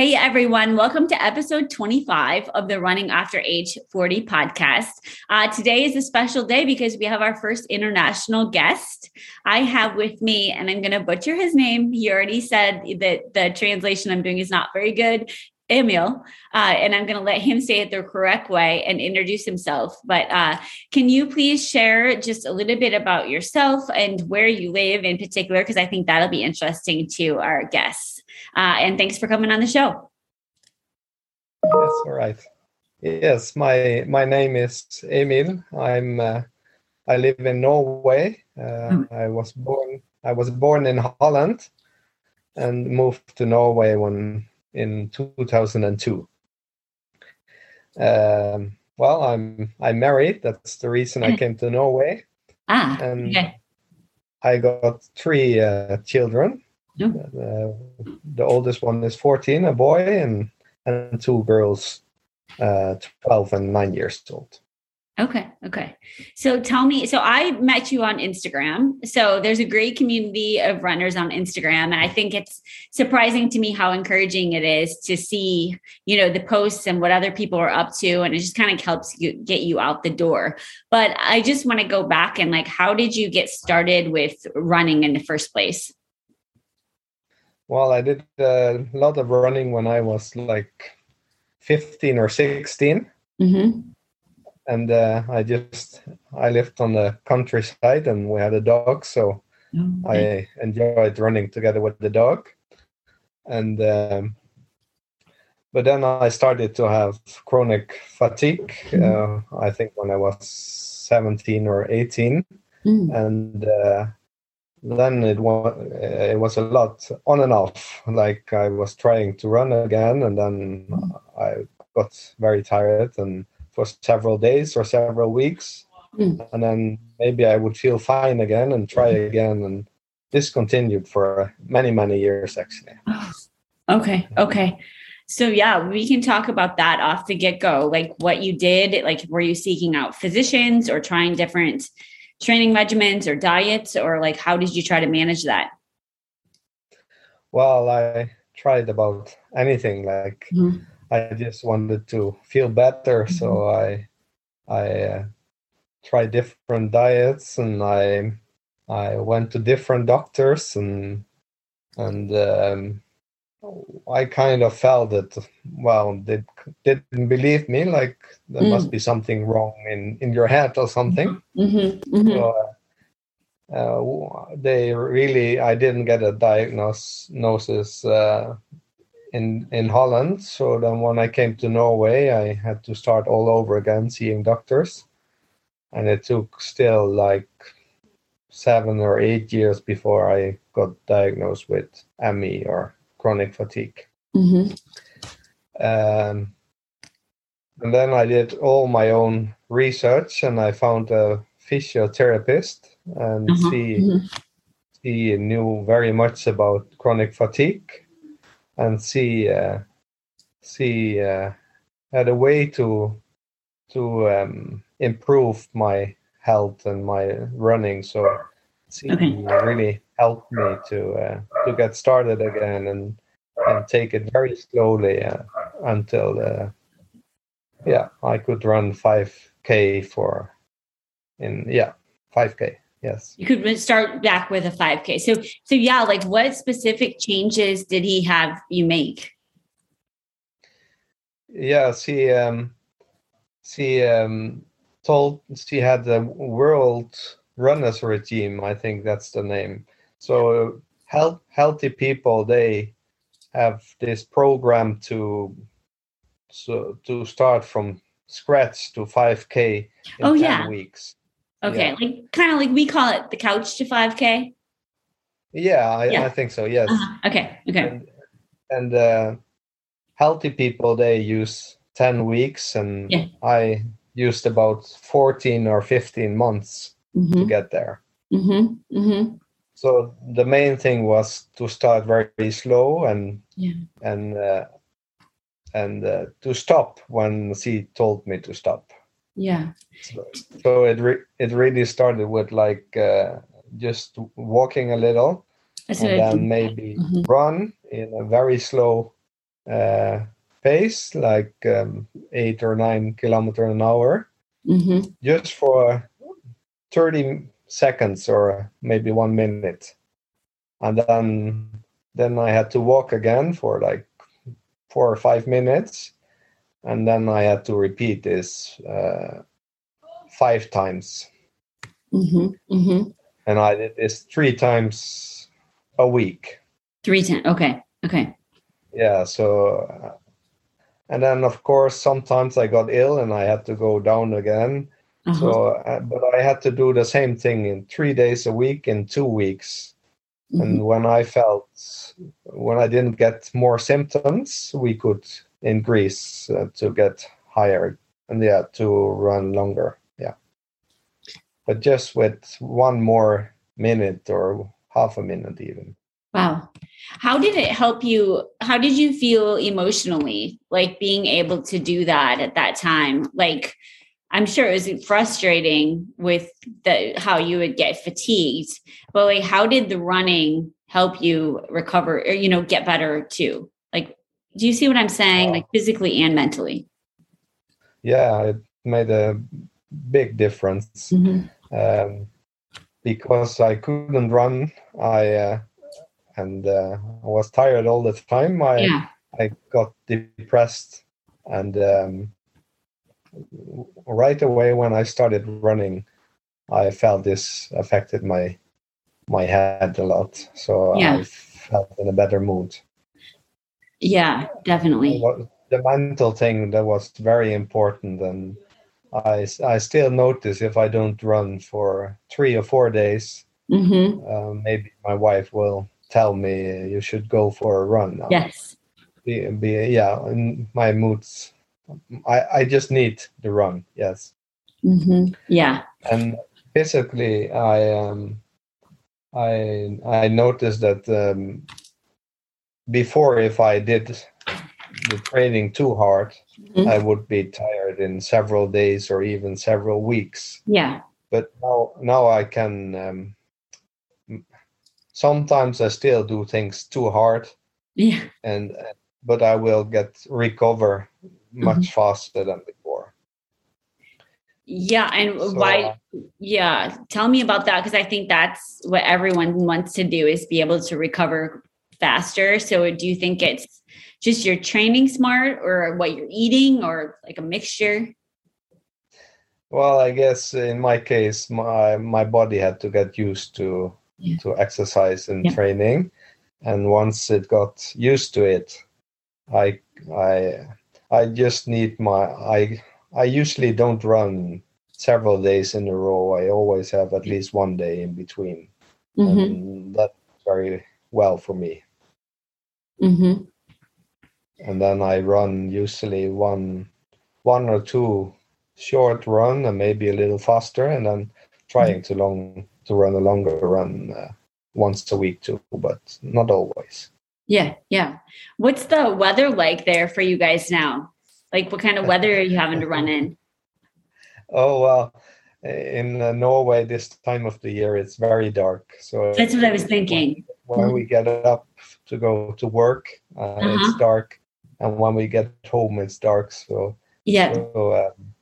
Hey everyone, welcome to episode 25 of the Running After Age 40 podcast. Uh, today is a special day because we have our first international guest. I have with me, and I'm going to butcher his name. He already said that the translation I'm doing is not very good. Emil, uh, and I'm going to let him say it the correct way and introduce himself. But uh, can you please share just a little bit about yourself and where you live in particular? Because I think that'll be interesting to our guests. Uh, and thanks for coming on the show. Yes, all right. Yes, my my name is Emil. I'm uh, I live in Norway. Uh, mm. I was born I was born in Holland and moved to Norway when in 2002. Um, well, I'm I'm married. That's the reason I came to Norway. Ah, and okay. I got three uh, children. Uh, the oldest one is 14, a boy, and and two girls, uh, 12 and nine years old. Okay. Okay. So tell me, so I met you on Instagram. So there's a great community of runners on Instagram. And I think it's surprising to me how encouraging it is to see, you know, the posts and what other people are up to. And it just kind of helps you get you out the door. But I just want to go back and like, how did you get started with running in the first place? Well, I did a lot of running when I was like 15 or 16. Mm-hmm. And uh, I just, I lived on the countryside and we had a dog. So okay. I enjoyed running together with the dog. And, um, but then I started to have chronic fatigue, mm-hmm. uh, I think when I was 17 or 18. Mm. And uh, then it was it was a lot on and off. Like I was trying to run again, and then I got very tired, and for several days or several weeks, mm. and then maybe I would feel fine again and try again, and this continued for many many years actually. Okay, okay. So yeah, we can talk about that off the get go. Like what you did. Like were you seeking out physicians or trying different training regimens or diets or like how did you try to manage that well i tried about anything like mm-hmm. i just wanted to feel better mm-hmm. so i i uh, tried different diets and i i went to different doctors and and um, I kind of felt that well they didn't believe me like there mm. must be something wrong in in your head or something. Mm-hmm, mm-hmm. So, uh, uh, they really I didn't get a diagnosis uh, in in Holland. So then when I came to Norway, I had to start all over again seeing doctors, and it took still like seven or eight years before I got diagnosed with ME or chronic fatigue. Mm-hmm. Um, and then I did all my own research, and I found a physiotherapist, and uh-huh. she mm-hmm. she knew very much about chronic fatigue, and she uh, she uh, had a way to to um, improve my health and my running. So she okay. really helped me to uh, to get started again and and take it very slowly uh, until uh, yeah I could run 5k for in yeah 5k yes you could start back with a 5k so so yeah like what specific changes did he have you make yeah she um she um told she had the world runners regime. I think that's the name. So health, healthy people they have this program to so to start from scratch to 5k in Oh, 10 yeah. weeks Okay, Yeah. like kind of like we call it the couch to 5K. yeah I, Yeah. I think so yes Uh-huh. Okay, okay. and, and uh, healthy people they use 10 weeks and Yeah. i used about 14 or 15 months to Mm-hmm, get there mm-hmm, mm-hmm. So the main thing was to start very slow and Yeah. and uh, and uh, to stop when she told me to stop Yeah. so, so it re- it really started with like uh, just walking a little and then maybe Mhm. run in a very slow uh, pace like um, eight or nine kilometer an hour Mm-hmm. just for 30 seconds or maybe one minute and then then i had to walk again for like four or five minutes and then i had to repeat this uh, five times Mm-hmm. Mm-hmm. and i did this three times a week three times Okay. Okay. yeah so uh, and then of course sometimes i got ill and i had to go down again Uh-huh. So, uh, but I had to do the same thing in three days a week in two weeks. Mhm. And when I felt, when I didn't get more symptoms, we could increase uh, to get higher and yeah, to run longer. Yeah. But just with one more minute or half a minute, even. Wow. How did it help you? How did you feel emotionally, like being able to do that at that time? Like, I'm sure it was frustrating with the how you would get fatigued, but like, how did the running help you recover or you know get better too? Like, do you see what I'm saying? Like physically and mentally. Yeah, it made a big difference. um, because I couldn't run. I uh, and uh, I was tired all the time. I Yeah. I got depressed, and um, right away when I started running, I felt this affected my my head a lot. So Yeah. I felt in a better mood. Yeah. Definitely. The mental thing that was very important, and I I still notice if I don't run for three or four days, hmm uh, maybe my wife will tell me you should go for a run now. Yes. Be, be, yeah, in my moods. I, I just need the run, yes. hmm Yeah. And physically, I um, I I noticed that um, before, if I did the training too hard, Mhm. I would be tired in several days or even several weeks. Yeah. but now now I can. Um, sometimes I still do things too hard, Yeah. and but I will get recover much Mm-hmm. faster than before. Yeah, and So, why? uh, Yeah, tell me about that because I think that's what everyone wants to do is be able to recover faster. So, do you think it's just your training smart, or what you're eating, or like a mixture? Well, I guess in my case, my my body had to get used to Yeah. to exercise and Yeah. training, and once it got used to it, I I I just need my I I usually don't run several days in a row. I always have at least one day in between, Mm-hmm. and that's very well for me. Mm-hmm. And then I run usually one one or two short run and maybe a little faster, and then trying to long to run a longer run uh, once a week too, but not always. Yeah, yeah. What's the weather like there for you guys now? Like, what kind of weather are you having to run in? Oh well, in uh, Norway this time of the year it's very dark. So That's what I was thinking. when we get up to go to work, uh, Uh-huh. it's dark, and when we get home it's dark. So Yeah, So um,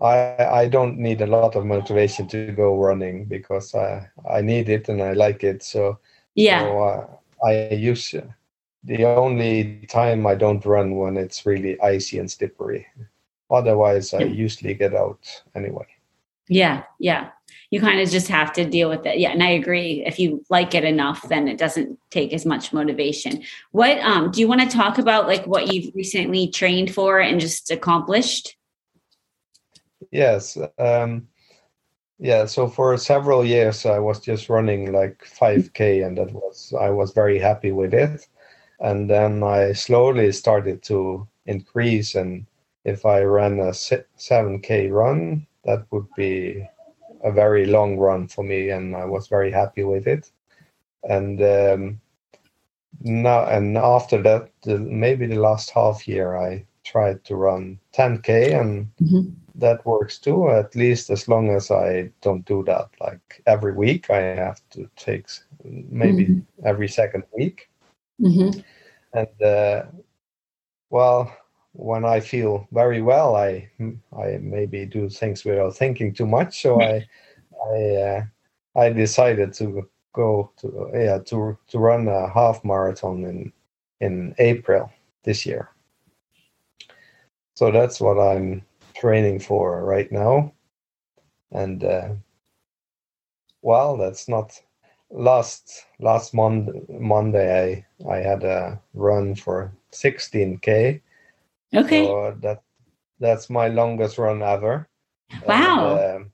I I don't need a lot of motivation to go running because I I need it and I like it. So yeah, so, uh, I use the only time I don't run when it's really icy and slippery. Otherwise, I usually get out anyway. yeah, yeah. you kind of just have to deal with it. Yeah, and I agree. If you like it enough, then it doesn't take as much motivation. What um do you want to talk about like what you've recently trained for and just accomplished? Yes. Um yeah, so for several years I was just running like 5k and that was I was very happy with it. And then I slowly started to increase and if I ran a 7k run, that would be a very long run for me, and I was very happy with it. And um, now, and after that, the, maybe the last half year, I tried to run 10k, and mm-hmm. That works too. At least as long as I don't do that like every week, I have to take maybe mm-hmm. every second week. Mm-hmm. And uh, well, when I feel very well, I I maybe do things without thinking too much. So I I uh, I decided to go to yeah to to run a half marathon in in April this year. So that's what I'm training for right now, and uh, well, that's not last last Monday. Monday I I had a run for 16k Okay. So that that's my longest run ever. Wow. And, um,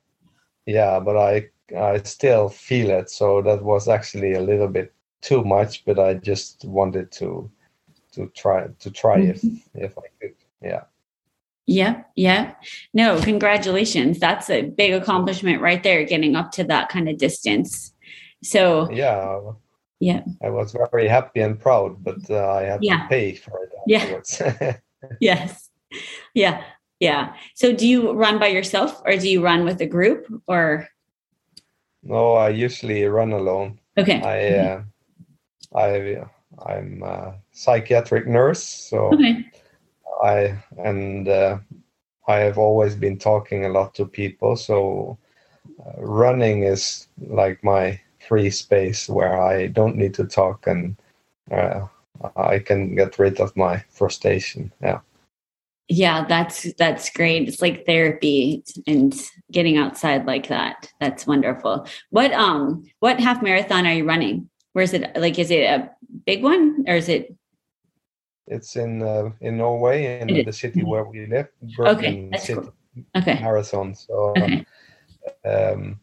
yeah, but I I still feel it. So that was actually a little bit too much, but I just wanted to to try to try mm-hmm. if if I could. Yeah. Yeah, yeah. No, congratulations. That's a big accomplishment right there, getting up to that kind of distance. So yeah, yeah. I was very happy and proud, but uh, I had yeah. to pay for it. Yeah. yes. Yeah. Yeah. So do you run by yourself or do you run with a group or? No, I usually run alone. Okay. I, uh, I, I'm a psychiatric nurse. So okay. I, and, uh, I have always been talking a lot to people. So uh, running is like my free space where I don't need to talk and, uh, I can get rid of my frustration. Yeah. Yeah, that's that's great. It's like therapy and getting outside like that. That's wonderful. What um what half marathon are you running? Where is it like is it a big one or is it it's in uh, in Norway in the city where we live. Bergen okay, City cool. okay. Marathon. So okay. um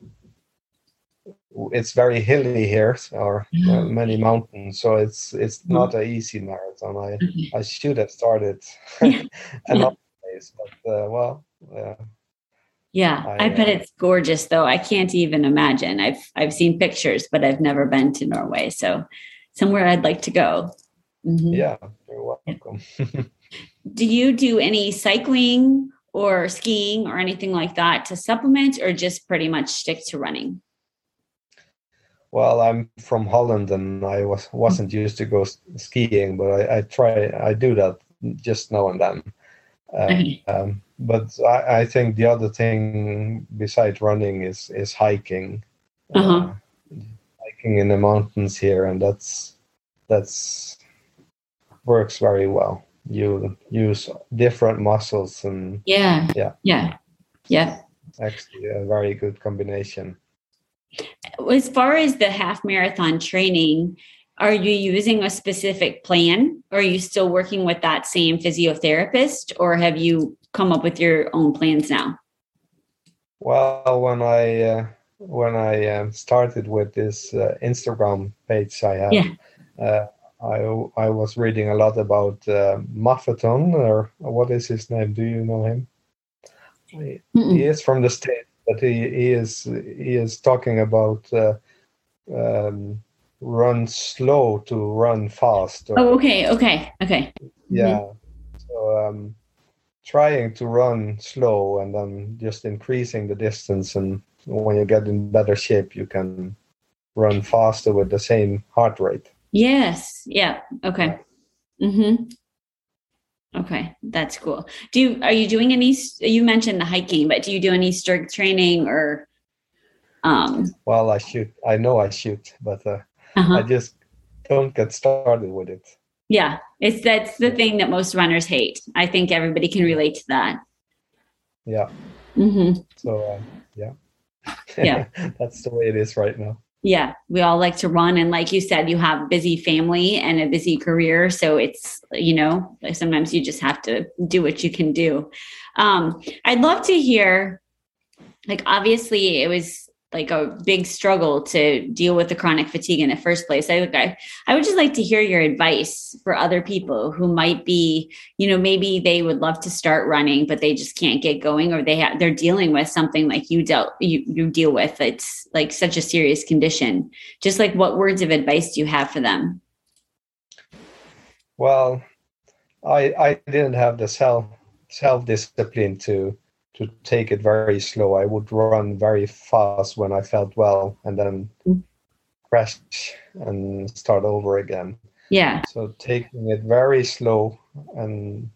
it's very hilly here, or uh, many mountains, so it's it's mm-hmm. not an easy marathon. I I should have started another place, but uh, well. Yeah, I, I bet uh, it's gorgeous though. I can't even imagine. I've I've seen pictures, but I've never been to Norway, so somewhere I'd like to go. Mm-hmm. Yeah, you're welcome. do you do any cycling or skiing or anything like that to supplement, or just pretty much stick to running? Well, I'm from Holland and I was wasn't used to go skiing, but I, I try I do that just now and then. Um, um, but I, I, think the other thing besides running is is hiking, uh-huh. uh, hiking in the mountains here, and that's that's works very well. You use different muscles and yeah, yeah, yeah, yeah. Actually, a very good combination. As far as the half marathon training, are you using a specific plan or are you still working with that same physiotherapist or have you come up with your own plans now? Well, when I uh, when I uh, started with this uh, Instagram page I have, yeah. I I was reading a lot about uh, Maffetone or what is his name? Do you know him? He, he is from the state but he, he is he is talking about uh, um, run slow to run fast. Or, oh, okay, okay, okay. Yeah. Mm-hmm. So um, trying to run slow and then just increasing the distance, and when you get in better shape, you can run faster with the same heart rate. Yes. Yeah. Okay. Mm-hmm. Okay, that's cool. Do you are you doing any? You mentioned the hiking, but do you do any strength training or? Um, well, I shoot. I know I shoot, but uh, uh-huh. I just don't get started with it. Yeah, it's that's the thing that most runners hate. I think everybody can relate to that. Yeah. Mm-hmm. So uh, yeah. Yeah. That's the way it is right now. Yeah, we all like to run. And like you said, you have busy family and a busy career. So it's, you know, sometimes you just have to do what you can do. Um, I'd love to hear, like, obviously, it was like a big struggle to deal with the chronic fatigue in the first place. I, I I would just like to hear your advice for other people who might be, you know, maybe they would love to start running, but they just can't get going, or they have they're dealing with something like you dealt you you deal with. It's like such a serious condition. Just like what words of advice do you have for them? Well, I I didn't have the self self discipline to to take it very slow. I would run very fast when I felt well and then mm. crash and start over again. Yeah. So taking it very slow and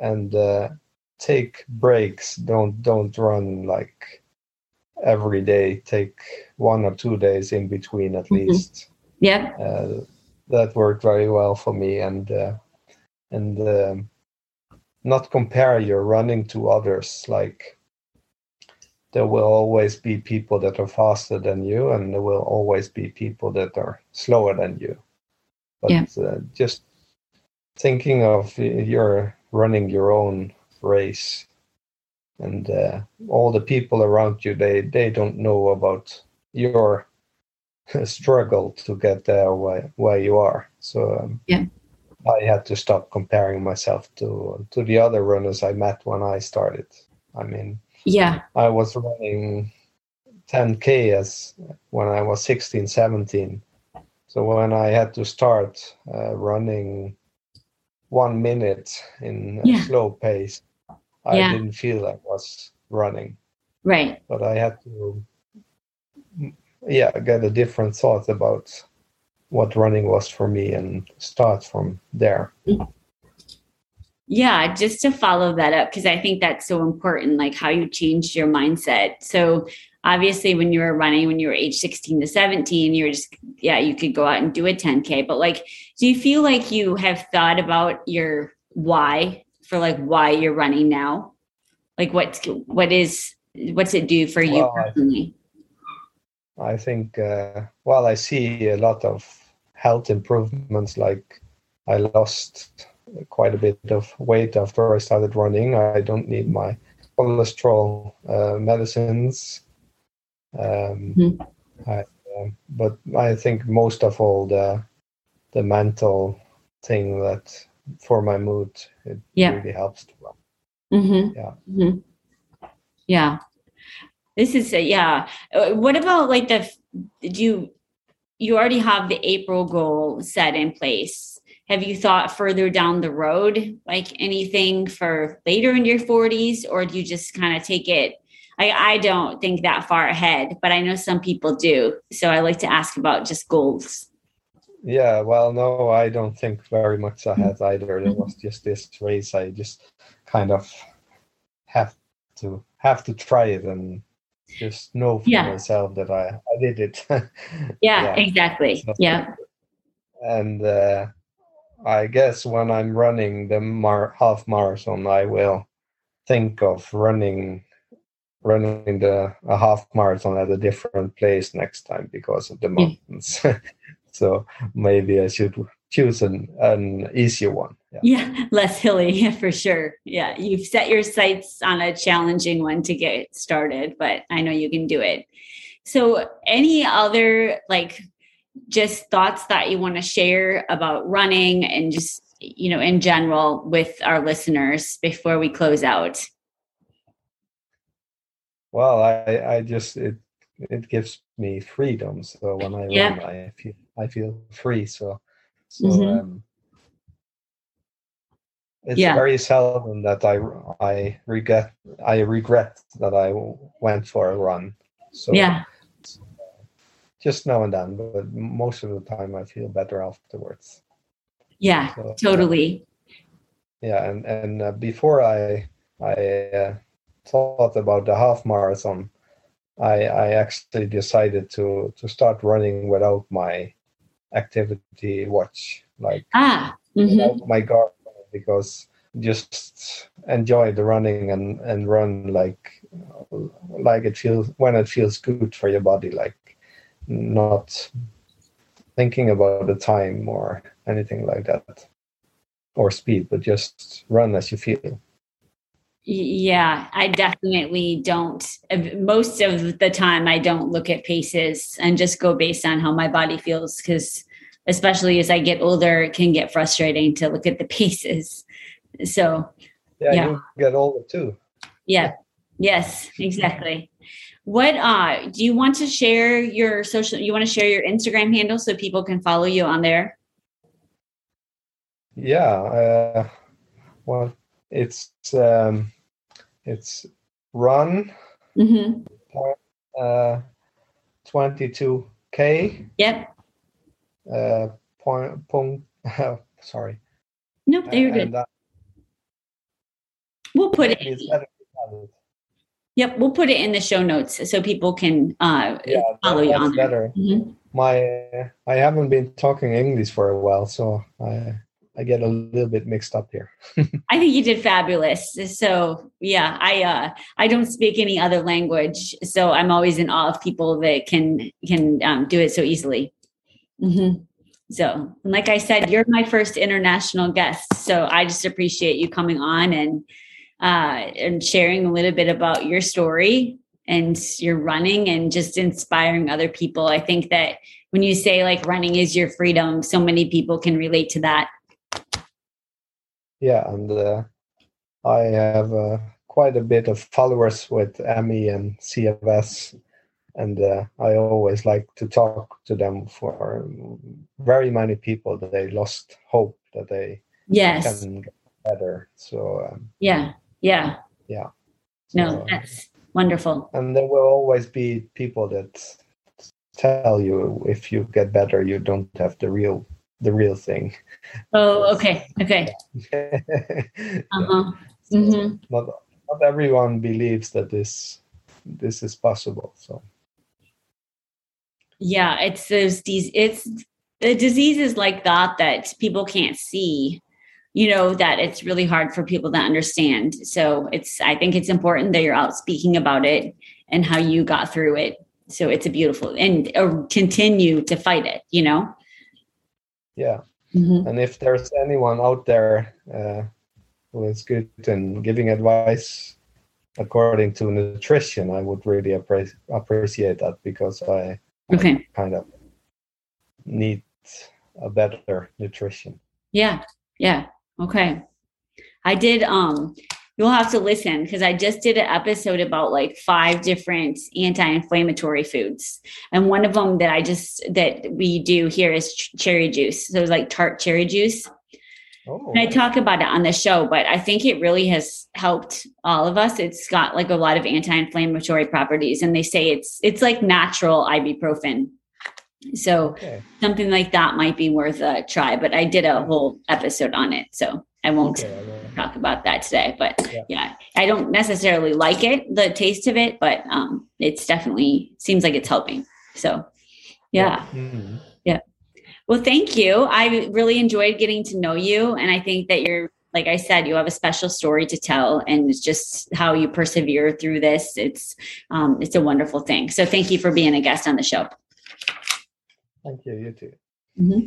and uh, take breaks. Don't don't run like every day. Take one or two days in between at mm-hmm. least. Yeah. Uh, that worked very well for me and uh, and um, not compare your running to others. Like there will always be people that are faster than you and there will always be people that are slower than you. But yeah. uh, just thinking of you're running your own race and uh, all the people around you they they don't know about your struggle to get there where, where you are. So um, yeah I had to stop comparing myself to to the other runners I met when I started. I mean, yeah, I was running 10k as when I was 16, 17. So when I had to start uh, running one minute in yeah. slow pace, I yeah. didn't feel I was running. Right. But I had to, yeah, get a different thought about what running was for me and start from there. Yeah, just to follow that up, because I think that's so important, like how you changed your mindset. So, obviously, when you were running, when you were age 16 to 17, you were just, yeah, you could go out and do a 10K. But, like, do you feel like you have thought about your why for like why you're running now? Like, what, what is, what's it do for you well, personally? I think, uh, well, I see a lot of health improvements, like I lost quite a bit of weight after I started running. I don't need my cholesterol uh, medicines. Um, mm-hmm. I, uh, but I think most of all the the mental thing that for my mood it yeah. really helps to run. Mm-hmm. Yeah. Mm-hmm. Yeah. This is a, yeah. Uh, what about like the? do you you already have the April goal set in place. Have you thought further down the road, like anything for later in your 40s, or do you just kind of take it? I, I don't think that far ahead, but I know some people do. So I like to ask about just goals. Yeah, well, no, I don't think very much ahead mm-hmm. either. There was just this race. I just kind of have to have to try it and just know for yeah. myself that I, I did it. yeah, yeah, exactly. So, yeah. And uh, I guess when I'm running the mar- half marathon, I will think of running running the a half marathon at a different place next time because of the mountains. so maybe I should choose an, an easier one. Yeah. yeah, less hilly yeah, for sure. Yeah, you've set your sights on a challenging one to get started, but I know you can do it. So, any other like just thoughts that you want to share about running and just you know in general with our listeners before we close out? Well, I I just it it gives me freedom. So when I yeah. run, I feel I feel free. So so mm-hmm. um, it's yeah. very seldom that I I regret I regret that I went for a run. So yeah, just now and then, but most of the time I feel better afterwards. Yeah, so, totally. Yeah, and and uh, before I I uh, thought about the half marathon, I I actually decided to to start running without my activity watch, like ah, mm-hmm. my god because just enjoy the running and and run like like it feels when it feels good for your body, like not thinking about the time or anything like that or speed, but just run as you feel. Yeah, I definitely don't. Most of the time, I don't look at paces and just go based on how my body feels. Because, especially as I get older, it can get frustrating to look at the paces. So, yeah, yeah. you get older too. Yeah. Yes, exactly. What uh do you want to share your social you want to share your Instagram handle so people can follow you on there? Yeah, uh, well, it's um, it's run mm-hmm. uh, 22k. Yep. Uh, point, point, sorry. Nope, you're good. That, we'll put it. Yep, we'll put it in the show notes so people can uh, yeah, follow you on better. Mm-hmm. My I haven't been talking English for a while, so I I get a little bit mixed up here. I think you did fabulous. So yeah, I uh, I don't speak any other language, so I'm always in awe of people that can can um, do it so easily. Mm-hmm. So, like I said, you're my first international guest, so I just appreciate you coming on and uh, and sharing a little bit about your story and your running and just inspiring other people. I think that when you say like running is your freedom, so many people can relate to that yeah, and uh, I have uh, quite a bit of followers with ME and CFS, and uh, I always like to talk to them for very many people that they lost hope that they yes can get better. So um, yeah, yeah, yeah. So, no, that's wonderful. And there will always be people that tell you if you get better, you don't have the real the real thing. Oh, okay, okay. uh-huh. Mm-hmm. Not not everyone believes that this this is possible. So yeah, it's those these it's the diseases like that that people can't see you know that it's really hard for people to understand so it's i think it's important that you're out speaking about it and how you got through it so it's a beautiful and uh, continue to fight it you know yeah. Mm-hmm. and if there's anyone out there uh, who is good in giving advice according to nutrition i would really appre- appreciate that because i, okay. I kind of need a better nutrition. Yeah. Yeah. Okay. I did um you'll have to listen because I just did an episode about like five different anti-inflammatory foods, and one of them that I just that we do here is ch- cherry juice. So it's like tart cherry juice. Oh. And I oh. talk about it on the show, but I think it really has helped all of us. It's got like a lot of anti-inflammatory properties, and they say it's it's like natural ibuprofen. So okay. something like that might be worth a try. But I did a whole episode on it, so I won't okay, talk about that today. But yeah. yeah. I don't necessarily like it, the taste of it, but um, it's definitely seems like it's helping. So, yeah. Yeah. Mm-hmm. yeah. Well, thank you. I really enjoyed getting to know you. And I think that you're, like I said, you have a special story to tell and it's just how you persevere through this. It's, um, it's a wonderful thing. So thank you for being a guest on the show. Thank you. You too. Mm-hmm.